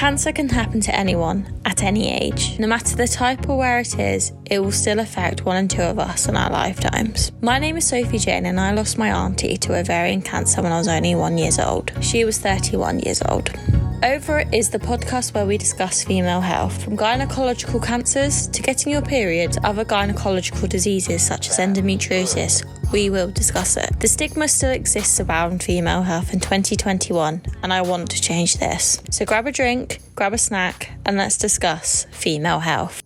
Cancer can happen to anyone at any age. No matter the type or where it is, it will still affect one in two of us in our lifetimes. My name is Sophie Jane and I lost my auntie to ovarian cancer when I was only one years old. She was 31 years old. Ovar It is the podcast where we discuss female health, from gynecological cancers to getting your period to other gynecological diseases such as endometriosis. We will discuss it. The stigma still exists around female health in 2021, and I want to change this. So grab a drink, grab a snack, and let's discuss female health.